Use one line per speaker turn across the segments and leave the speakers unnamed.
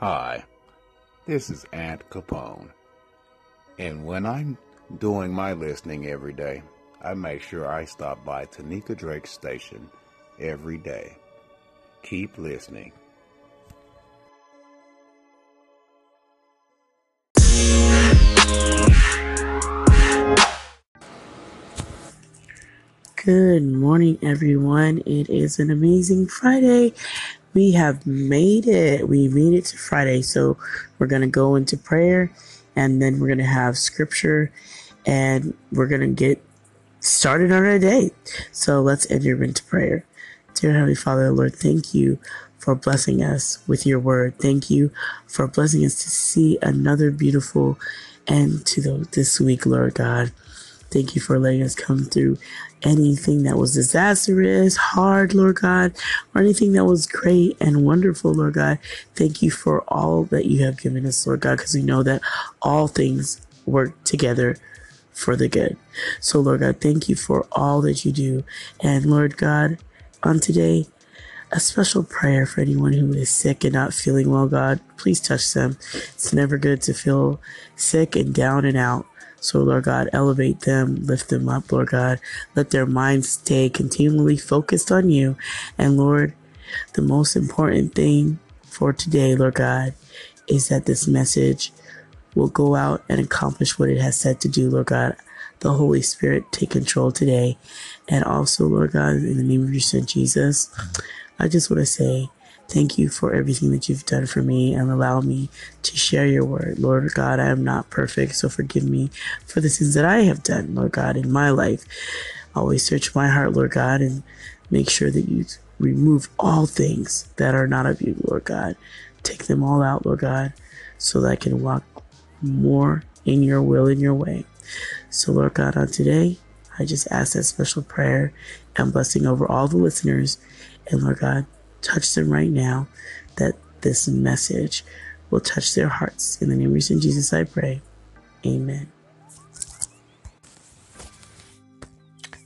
Hi, this is Aunt Capone. And when I'm doing my listening every day, I make sure I stop by Tanika Drake's station every day. Keep listening.
Good morning, everyone. It is an amazing Friday. We have made it. We made it to Friday. So we're going to go into prayer and then we're going to have scripture and we're going to get started on our day. So let's enter into prayer. Dear Heavenly Father, Lord, thank you for blessing us with your word. Thank you for blessing us to see another beautiful end to the, this week, Lord God. Thank you for letting us come through anything that was disastrous, hard, Lord God, or anything that was great and wonderful, Lord God. Thank you for all that you have given us, Lord God, because we know that all things work together for the good. So, Lord God, thank you for all that you do. And Lord God, on today, a special prayer for anyone who is sick and not feeling well, God. Please touch them. It's never good to feel sick and down and out. So, Lord God, elevate them, lift them up, Lord God. Let their minds stay continually focused on you. And, Lord, the most important thing for today, Lord God, is that this message will go out and accomplish what it has said to do, Lord God. The Holy Spirit take control today. And also, Lord God, in the name of your Son Jesus, I just want to say, Thank you for everything that you've done for me and allow me to share your word. Lord God, I am not perfect, so forgive me for the sins that I have done, Lord God, in my life. Always search my heart, Lord God, and make sure that you remove all things that are not of you, Lord God. Take them all out, Lord God, so that I can walk more in your will and your way. So, Lord God, on today, I just ask that special prayer and blessing over all the listeners. And Lord God, touch them right now, that this message will touch their hearts. In the name of Jesus, I pray. Amen.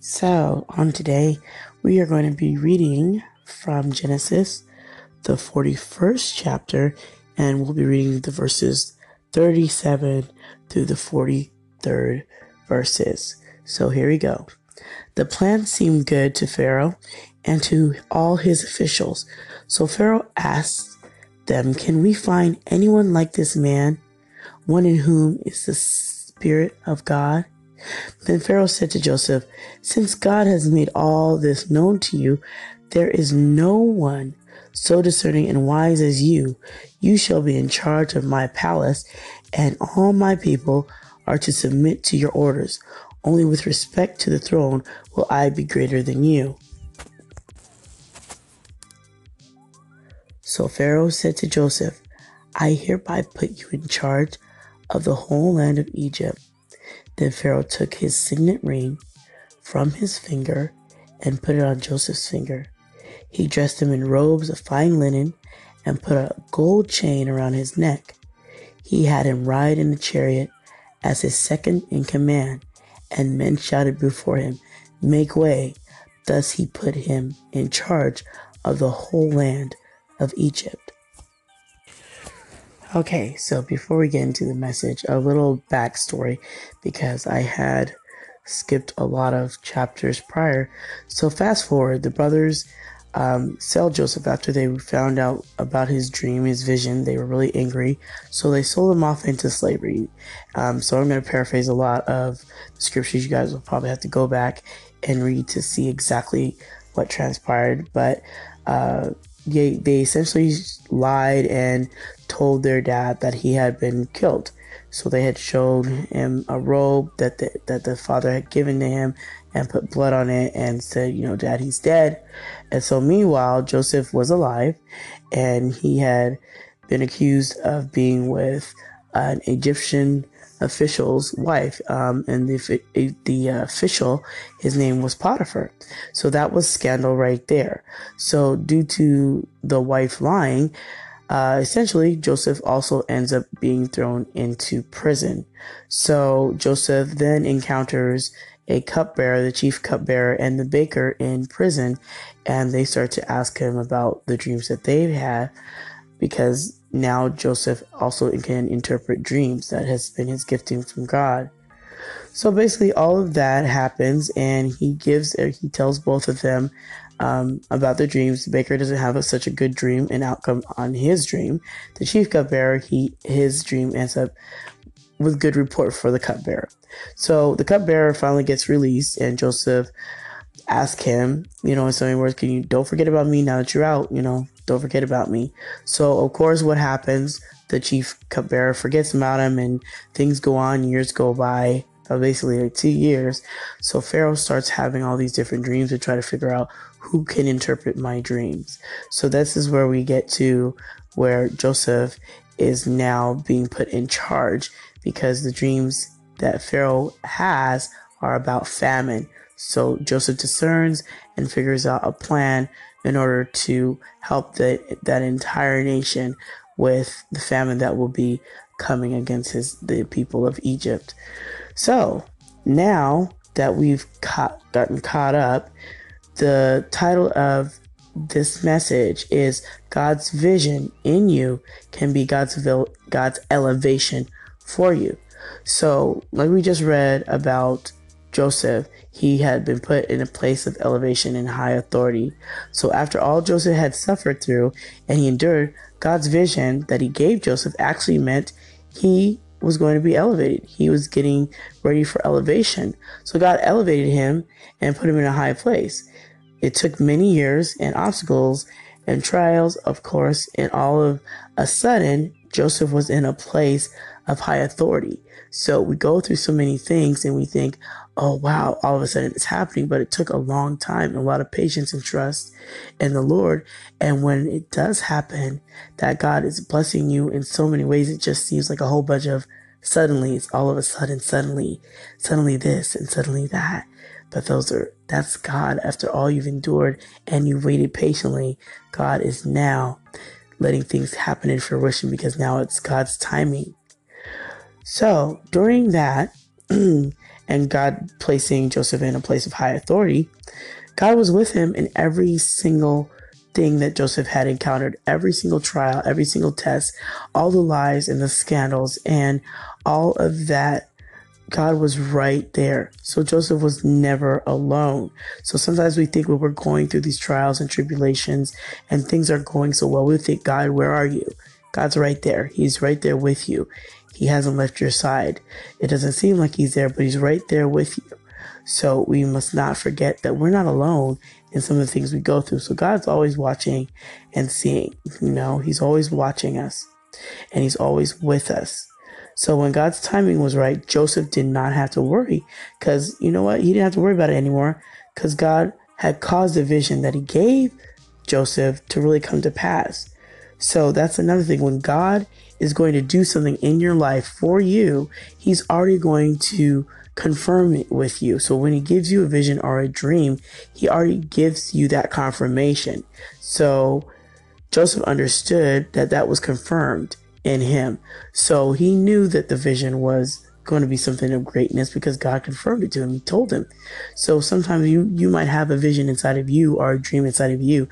So, on today, we are going to be reading from Genesis, the 41st chapter, and we'll be reading the verses 37 through the 43rd verses. So, here we go. The plan seemed good to Pharaoh and to all his officials. So Pharaoh asked them, Can we find anyone like this man, one in whom is the Spirit of God? Then Pharaoh said to Joseph, Since God has made all this known to you, there is no one so discerning and wise as you. You shall be in charge of my palace, and all my people are to submit to your orders. Only with respect to the throne will I be greater than you. So Pharaoh said to Joseph, I hereby put you in charge of the whole land of Egypt. Then Pharaoh took his signet ring from his finger and put it on Joseph's finger. He dressed him in robes of fine linen and put a gold chain around his neck. He had him ride in a chariot as his second in command, and men shouted before him, Make way! Thus he put him in charge of the whole land of Egypt. Okay, so before we get into the message, a little backstory because I had skipped a lot of chapters prior. So, fast forward, the brothers um, sell Joseph after they found out about his dream, his vision. They were really angry, so they sold him off into slavery. Um, so, I'm going to paraphrase a lot of the scriptures. You guys will probably have to go back and read to see exactly what transpired. But uh, they, they essentially lied and told their dad that he had been killed. So they had shown him a robe that the, that the father had given to him and put blood on it and said, you know, dad, he's dead. And so meanwhile, Joseph was alive and he had been accused of being with an Egyptian official's wife, um, and the the uh, official, his name was Potiphar. So that was scandal right there. So due to the wife lying, uh, essentially Joseph also ends up being thrown into prison. So Joseph then encounters a cupbearer, the chief cupbearer, and the baker in prison, and they start to ask him about the dreams that they've had because now Joseph also can interpret dreams. That has been his gifting from God. So basically, all of that happens, and he gives, he tells both of them um, about their dreams. The baker doesn't have a, such a good dream and outcome on his dream. The chief cupbearer, he his dream ends up with good report for the cupbearer. So the cupbearer finally gets released, and Joseph asks him, you know, in so many words, can you don't forget about me now that you're out? You know, don't forget about me. So of course, what happens? The chief cupbearer forgets about him, and things go on. Years go by. Uh, basically like two years. So Pharaoh starts having all these different dreams to try to figure out who can interpret my dreams. So this is where we get to where Joseph is now being put in charge because the dreams that Pharaoh has are about famine. So Joseph discerns and figures out a plan in order to help the, that entire nation with the famine that will be coming against his the people of Egypt. So now that we've caught, gotten caught up, the title of this message is God's vision in you can be God's God's elevation for you. So, like we just read about Joseph, he had been put in a place of elevation and high authority. So, after all Joseph had suffered through and he endured, God's vision that he gave Joseph actually meant he was going to be elevated. He was getting ready for elevation. So, God elevated him and put him in a high place. It took many years and obstacles and trials, of course, and all of a sudden, Joseph was in a place of high authority. So we go through so many things and we think, oh wow, all of a sudden it's happening, but it took a long time, a lot of patience and trust in the Lord. And when it does happen, that God is blessing you in so many ways, it just seems like a whole bunch of suddenly, it's all of a sudden, suddenly, suddenly this and suddenly that. But those are, that's God after all you've endured and you've waited patiently. God is now letting things happen in fruition because now it's God's timing. So during that, and God placing Joseph in a place of high authority, God was with him in every single thing that Joseph had encountered, every single trial, every single test, all the lies and the scandals, and all of that. God was right there. So Joseph was never alone. So sometimes we think when we're going through these trials and tribulations and things are going so well, we think, God, where are you? God's right there. He's right there with you. He hasn't left your side. It doesn't seem like he's there, but he's right there with you. So we must not forget that we're not alone in some of the things we go through. So God's always watching and seeing, you know, he's always watching us and he's always with us. So when God's timing was right, Joseph did not have to worry because you know what? He didn't have to worry about it anymore because God had caused the vision that he gave Joseph to really come to pass. So that's another thing. When God is going to do something in your life for you, he's already going to confirm it with you. So when he gives you a vision or a dream, he already gives you that confirmation. So Joseph understood that that was confirmed in him. So he knew that the vision was going to be something of greatness because God confirmed it to him. He told him. So sometimes you, you might have a vision inside of you or a dream inside of you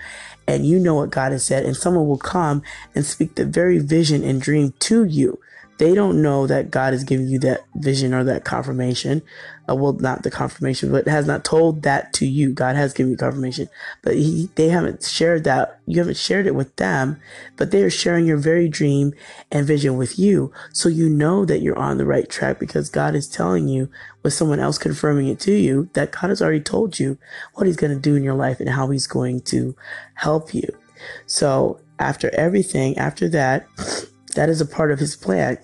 and you know what God has said and someone will come and speak the very vision and dream to you. They don't know that God is giving you that vision or that confirmation uh, well, not the confirmation, but has not told that to you. God has given you confirmation, but he, they haven't shared that. You haven't shared it with them, but they are sharing your very dream and vision with you. So you know that you're on the right track because God is telling you with someone else confirming it to you that God has already told you what he's going to do in your life and how he's going to help you. So after everything, after that, that is a part of his plan,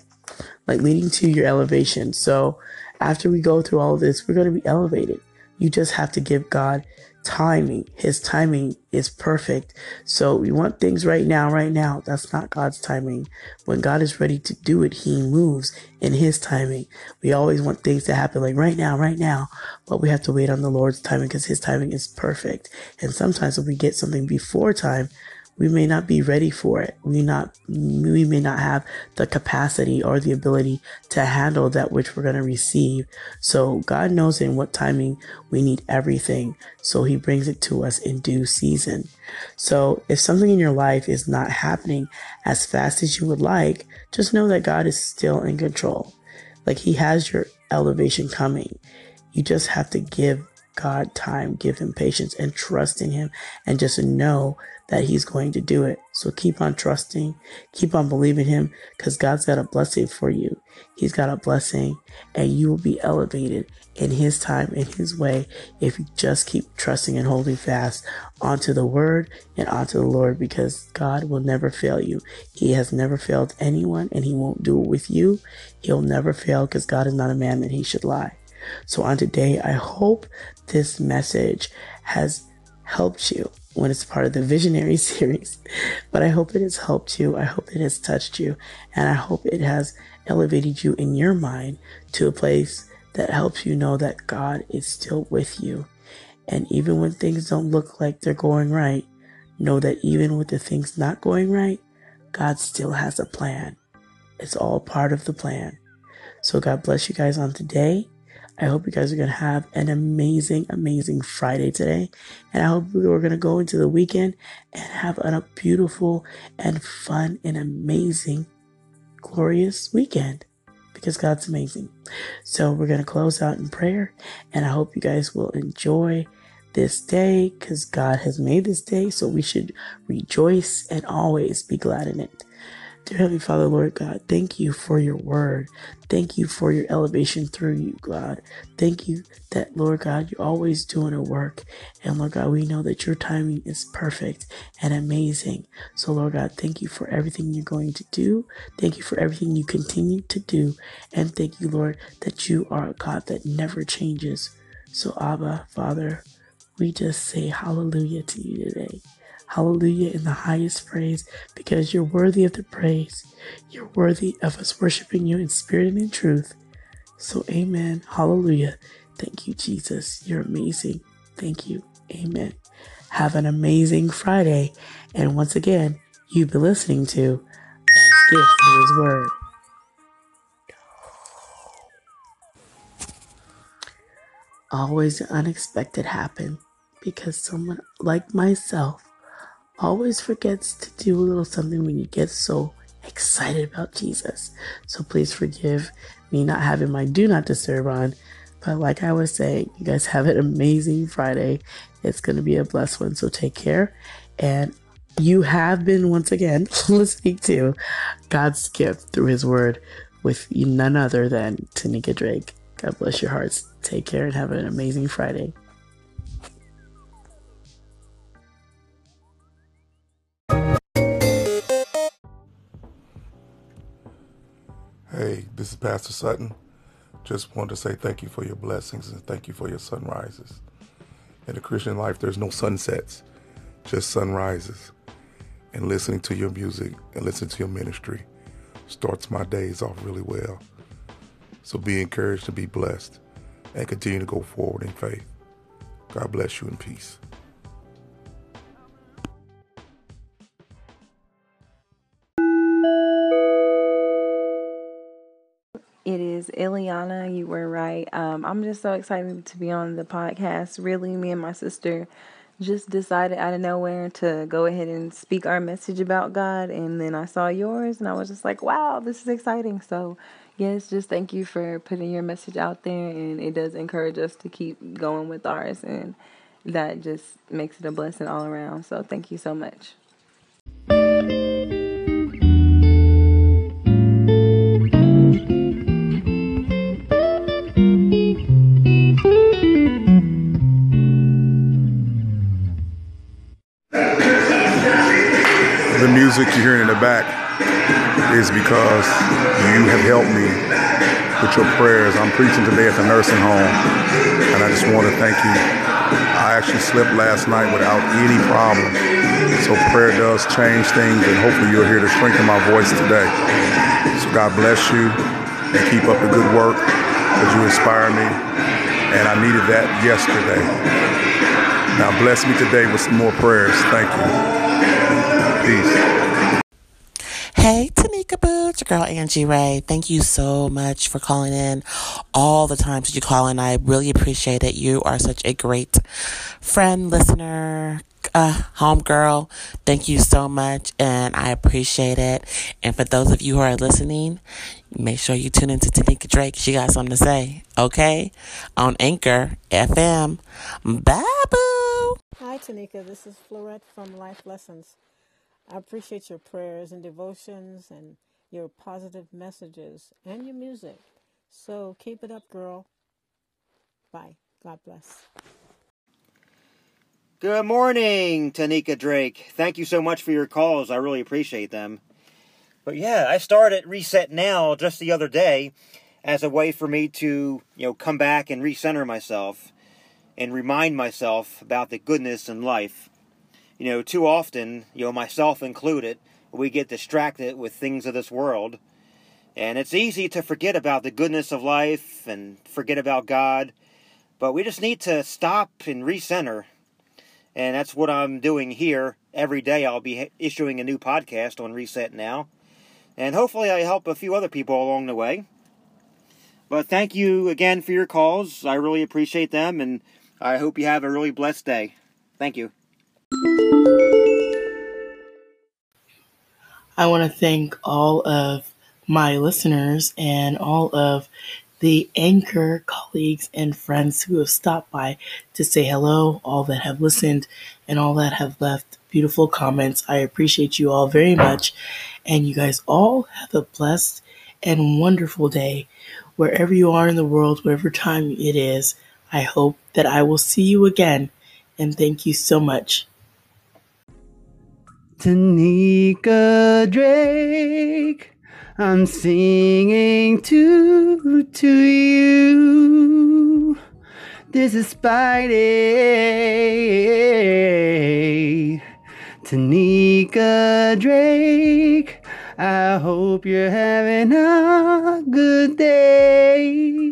like leading to your elevation. So, after we go through all of this, we're going to be elevated. You just have to give God timing. His timing is perfect. So we want things right now, right now. That's not God's timing. When God is ready to do it, He moves in His timing. We always want things to happen like right now, right now, but we have to wait on the Lord's timing because His timing is perfect. And sometimes when we get something before time, we may not be ready for it. We not we may not have the capacity or the ability to handle that which we're going to receive. So God knows in what timing we need everything. So he brings it to us in due season. So if something in your life is not happening as fast as you would like, just know that God is still in control. Like he has your elevation coming. You just have to give God time, give him patience and trust in him and just know that he's going to do it. So keep on trusting, keep on believing him because God's got a blessing for you. He's got a blessing and you will be elevated in his time, in his way, if you just keep trusting and holding fast onto the word and onto the Lord because God will never fail you. He has never failed anyone and he won't do it with you. He'll never fail because God is not a man that he should lie. So on today, I hope this message has helped you when it's part of the visionary series, but I hope it has helped you. I hope it has touched you and I hope it has elevated you in your mind to a place that helps you know that God is still with you. And even when things don't look like they're going right, know that even with the things not going right, God still has a plan. It's all part of the plan. So God bless you guys on today. I hope you guys are going to have an amazing, amazing Friday today. And I hope we're going to go into the weekend and have a beautiful and fun and amazing, glorious weekend because God's amazing. So we're going to close out in prayer. And I hope you guys will enjoy this day because God has made this day. So we should rejoice and always be glad in it. Dear Heavenly Father, Lord God, thank you for your word. Thank you for your elevation through you, God. Thank you that, Lord God, you're always doing a work. And Lord God, we know that your timing is perfect and amazing. So, Lord God, thank you for everything you're going to do. Thank you for everything you continue to do. And thank you, Lord, that you are a God that never changes. So, Abba, Father, we just say hallelujah to you today. Hallelujah in the highest praise because you're worthy of the praise. You're worthy of us worshiping you in spirit and in truth. So, amen. Hallelujah. Thank you, Jesus. You're amazing. Thank you. Amen. Have an amazing Friday. And once again, you've been listening to God's gift through His Word. Always the unexpected happen because someone like myself always forgets to do a little something when you get so excited about Jesus. So please forgive me not having my do not disturb on. But like I was saying, you guys have an amazing Friday. It's going to be a blessed one. So take care. And you have been once again listening to God's gift through his word with none other than Tanika Drake. God bless your hearts. Take care and have an amazing Friday.
This is Pastor Sutton. Just wanted to say thank you for your blessings and thank you for your sunrises. In the Christian life, there's no sunsets, just sunrises. And listening to your music and listening to your ministry starts my days off really well. So be encouraged to be blessed and continue to go forward in faith. God bless you in peace.
Ileana. You were right. Um, I'm just so excited to be on the podcast. Really, me and my sister just decided out of nowhere to go ahead and speak our message about God. And then I saw yours and I was just like, wow, this is exciting. So, yes, just thank you for putting your message out there. And it does encourage us to keep going with ours. And that just makes it a blessing all around. So, thank you so much.
Music you're hearing in the back is because you have helped me with your prayers. I'm preaching today at the nursing home, and I just want to thank you. I actually slept last night without any problem. So prayer does change things, and hopefully you're here to strengthen my voice today. So God bless you, and keep up the good work because you inspire me, and I needed that yesterday. Now bless me today with some more prayers. Thank you. Peace.
Hey, Tanika Boo, your girl Angie Ray. Thank you so much for calling in all the times that you call in. I really appreciate it. You are such a great friend, listener, uh, home girl. Thank you so much, and I appreciate it. And for those of you who are listening, make sure you tune into Tanika Drake. She got something to say, okay? On Anchor FM. Bye, boo.
Hi, Tanika. This is Florette from Life Lessons. I appreciate your prayers and devotions and your positive messages and your music. So keep it up, girl. Bye. God bless.
Good morning, Tanika Drake. Thank you so much for your calls. I really appreciate them. But yeah, I started Reset Now just the other day as a way for me to, you know, come back and recenter myself and remind myself about the goodness in life you know, too often, you know, myself included, we get distracted with things of this world. And it's easy to forget about the goodness of life and forget about God. But we just need to stop and recenter. And that's what I'm doing here. Every day I'll be issuing a new podcast on Reset Now. And hopefully I help a few other people along the way. But thank you again for your calls. I really appreciate them. And I hope you have a really blessed day. Thank you.
I want to thank all of my listeners and all of the anchor colleagues and friends who have stopped by to say hello, all that have listened, and all that have left beautiful comments. I appreciate you all very much. And you guys all have a blessed and wonderful day. Wherever you are in the world, whatever time it is, I hope that I will see you again. And thank you so much.
Tanika Drake, I'm singing to to you. This is Spidey. Tanika Drake, I hope you're having a good day.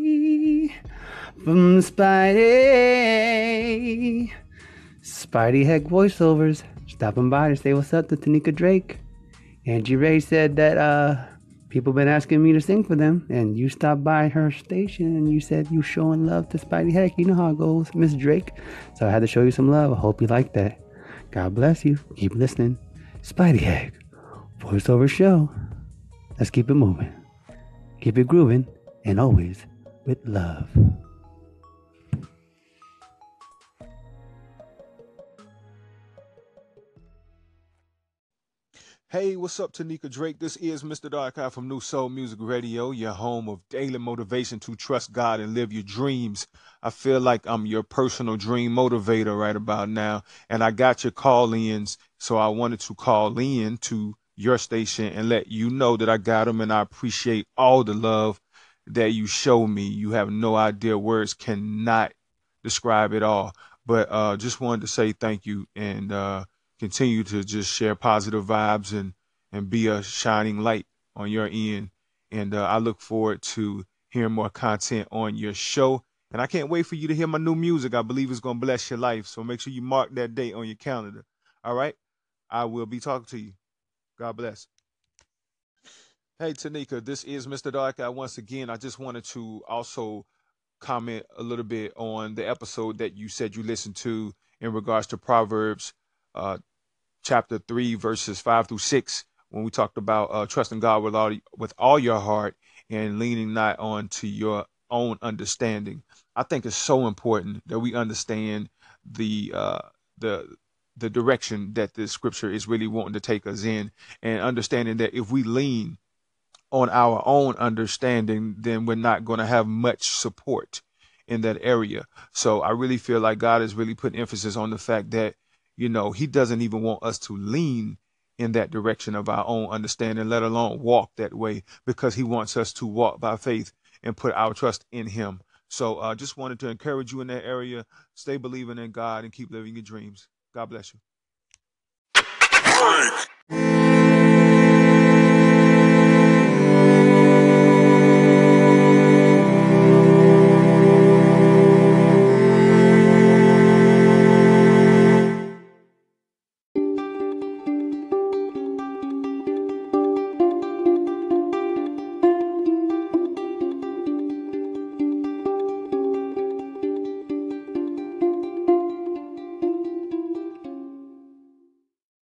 From Spidey. Spidey Heck voiceovers stopping by to say what's up to Tanika Drake. Angie Ray said that uh, people been asking me to sing for them, and you stopped by her station and you said you showing love to Spidey Heck. You know how it goes, Miss Drake. So I had to show you some love. I hope you like that. God bless you. Keep listening. Spidey Heck, voiceover show. Let's keep it moving. Keep it grooving, and always with love.
Hey, what's up, Tanika Drake? This is Mr. Dark Eye from New Soul Music Radio, your home of daily motivation to trust God and live your dreams. I feel like I'm your personal dream motivator right about now, and I got your call ins, so I wanted to call in to your station and let you know that I got them, and I appreciate all the love that you show me. You have no idea, words cannot describe it all. But uh, just wanted to say thank you and uh, continue to just share positive vibes and and be a shining light on your end. And uh, I look forward to hearing more content on your show. And I can't wait for you to hear my new music. I believe it's going to bless your life. So make sure you mark that date on your calendar. All right? I will be talking to you. God bless. Hey, Tanika, this is Mr. Dark. I once again, I just wanted to also comment a little bit on the episode that you said you listened to in regards to Proverbs uh, chapter 3, verses 5 through 6, when we talked about uh, trusting God with all, with all your heart and leaning not on to your own understanding. I think it's so important that we understand the uh, the the direction that the scripture is really wanting to take us in and understanding that if we lean on our own understanding, then we're not going to have much support in that area. So I really feel like God is really putting emphasis on the fact that you know, he doesn't even want us to lean in that direction of our own understanding, let alone walk that way, because he wants us to walk by faith and put our trust in him. So I uh, just wanted to encourage you in that area. Stay believing in God and keep living your dreams. God bless you.